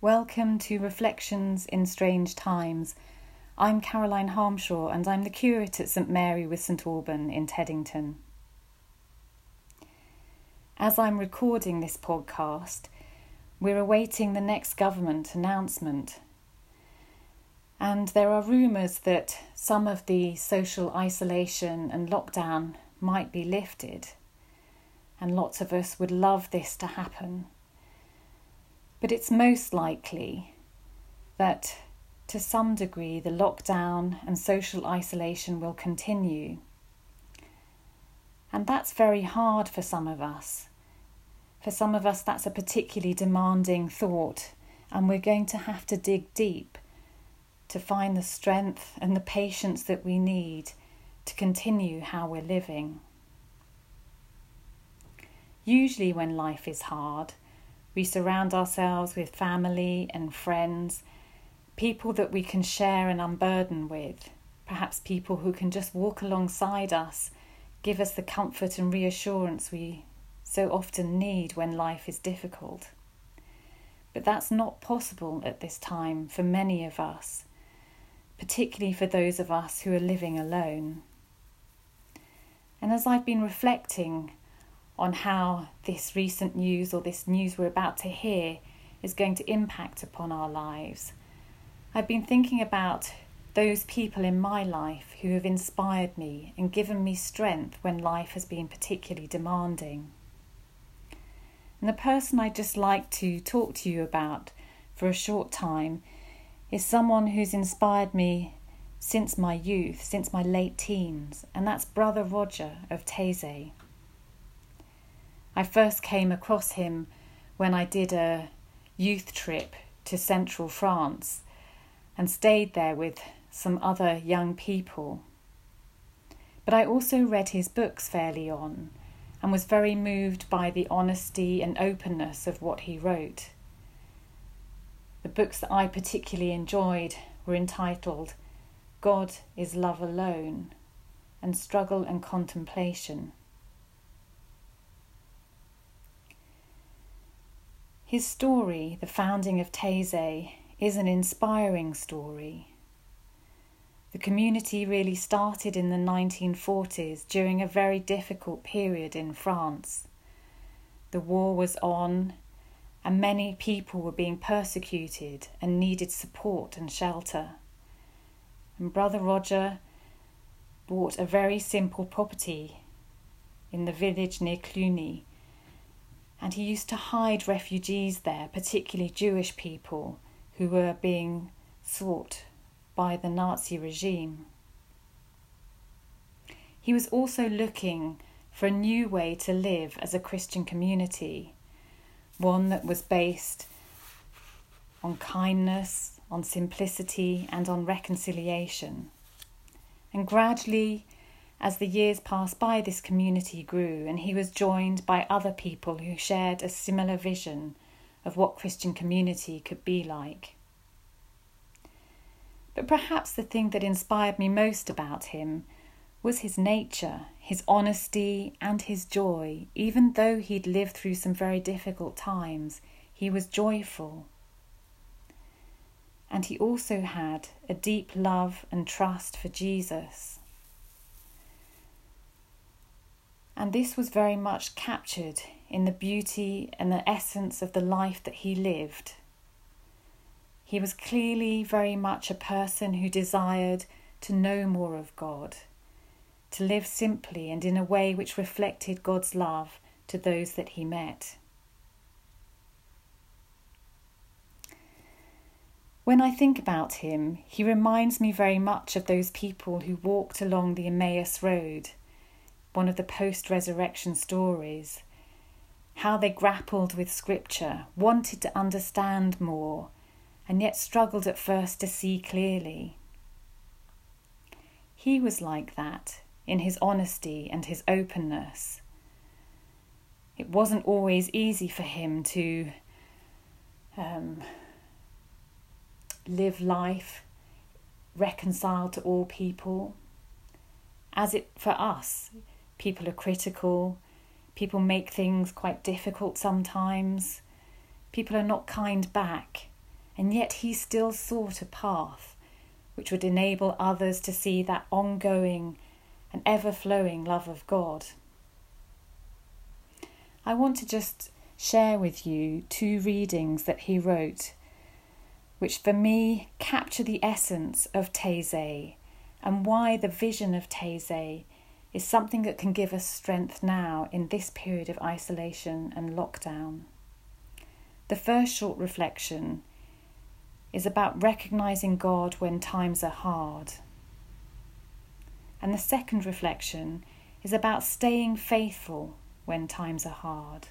Welcome to Reflections in Strange Times. I'm Caroline Harmshaw and I'm the curate at St Mary with St Alban in Teddington. As I'm recording this podcast, we're awaiting the next government announcement. And there are rumours that some of the social isolation and lockdown might be lifted. And lots of us would love this to happen. But it's most likely that to some degree the lockdown and social isolation will continue. And that's very hard for some of us. For some of us, that's a particularly demanding thought, and we're going to have to dig deep to find the strength and the patience that we need to continue how we're living. Usually, when life is hard, we surround ourselves with family and friends, people that we can share and unburden with, perhaps people who can just walk alongside us, give us the comfort and reassurance we so often need when life is difficult. But that's not possible at this time for many of us, particularly for those of us who are living alone. And as I've been reflecting on how this recent news or this news we're about to hear is going to impact upon our lives. I've been thinking about those people in my life who have inspired me and given me strength when life has been particularly demanding. And the person I'd just like to talk to you about for a short time is someone who's inspired me since my youth, since my late teens, and that's Brother Roger of Taizé. I first came across him when I did a youth trip to central France and stayed there with some other young people. But I also read his books fairly on and was very moved by the honesty and openness of what he wrote. The books that I particularly enjoyed were entitled God is Love Alone and Struggle and Contemplation. His story, the founding of Taizé, is an inspiring story. The community really started in the 1940s during a very difficult period in France. The war was on, and many people were being persecuted and needed support and shelter. And Brother Roger bought a very simple property in the village near Cluny and he used to hide refugees there, particularly Jewish people who were being sought by the Nazi regime. He was also looking for a new way to live as a Christian community, one that was based on kindness, on simplicity, and on reconciliation. And gradually, as the years passed by, this community grew, and he was joined by other people who shared a similar vision of what Christian community could be like. But perhaps the thing that inspired me most about him was his nature, his honesty, and his joy. Even though he'd lived through some very difficult times, he was joyful. And he also had a deep love and trust for Jesus. And this was very much captured in the beauty and the essence of the life that he lived. He was clearly very much a person who desired to know more of God, to live simply and in a way which reflected God's love to those that he met. When I think about him, he reminds me very much of those people who walked along the Emmaus Road one of the post resurrection stories, how they grappled with Scripture, wanted to understand more, and yet struggled at first to see clearly. He was like that in his honesty and his openness. It wasn't always easy for him to um, live life reconciled to all people, as it for us people are critical, people make things quite difficult sometimes, people are not kind back, and yet he still sought a path which would enable others to see that ongoing and ever flowing love of God. I want to just share with you two readings that he wrote, which for me capture the essence of Taizé and why the vision of Taizé is something that can give us strength now in this period of isolation and lockdown. The first short reflection is about recognizing God when times are hard. And the second reflection is about staying faithful when times are hard.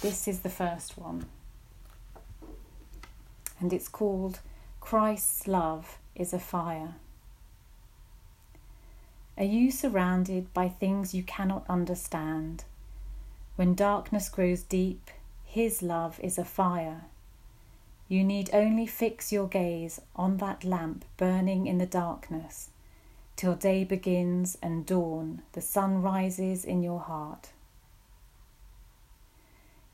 This is the first one. And it's called Christ's Love is a Fire. Are you surrounded by things you cannot understand? When darkness grows deep, His love is a fire. You need only fix your gaze on that lamp burning in the darkness till day begins and dawn, the sun rises in your heart.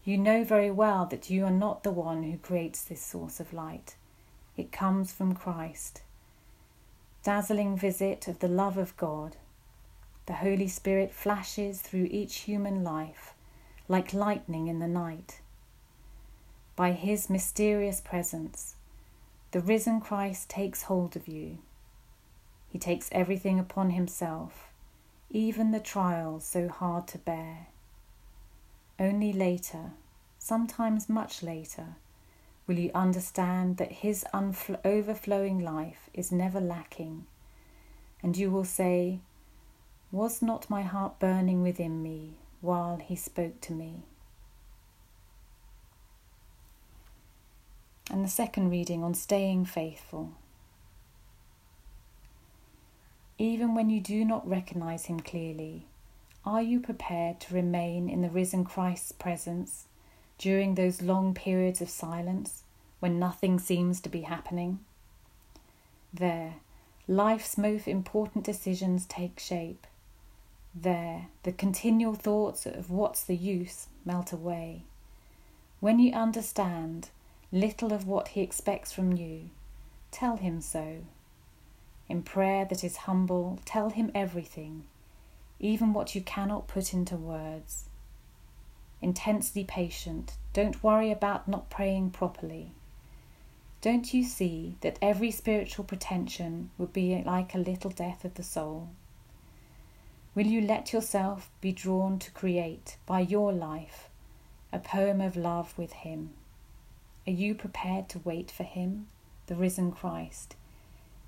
You know very well that you are not the one who creates this source of light. It comes from Christ dazzling visit of the love of God, the Holy Spirit flashes through each human life like lightning in the night. By his mysterious presence, the risen Christ takes hold of you. He takes everything upon himself, even the trials so hard to bear. Only later, sometimes much later, will you understand that His unfl- overflowing life is never lacking, and you will say, Was not my heart burning within me while He spoke to me? And the second reading on staying faithful. Even when you do not recognize Him clearly, are you prepared to remain in the risen Christ's presence? During those long periods of silence when nothing seems to be happening. There, life's most important decisions take shape. There, the continual thoughts of what's the use melt away. When you understand little of what He expects from you, tell Him so. In prayer that is humble, tell Him everything, even what you cannot put into words intensely patient. Don't worry about not praying properly. Don't you see that every spiritual pretension would be like a little death of the soul? Will you let yourself be drawn to create by your life a poem of love with Him? Are you prepared to wait for Him, the risen Christ,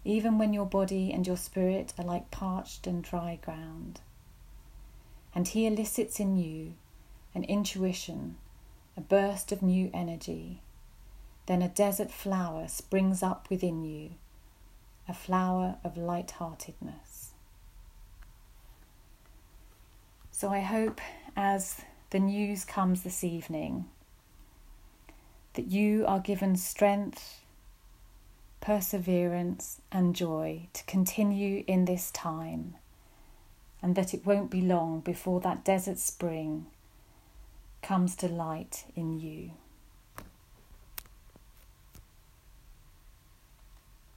even when your body and your spirit are like parched and dry ground? And He elicits in you an intuition, a burst of new energy. Then a desert flower springs up within you, a flower of light-heartedness. So I hope as the news comes this evening that you are given strength, perseverance, and joy to continue in this time, and that it won't be long before that desert spring comes to light in you.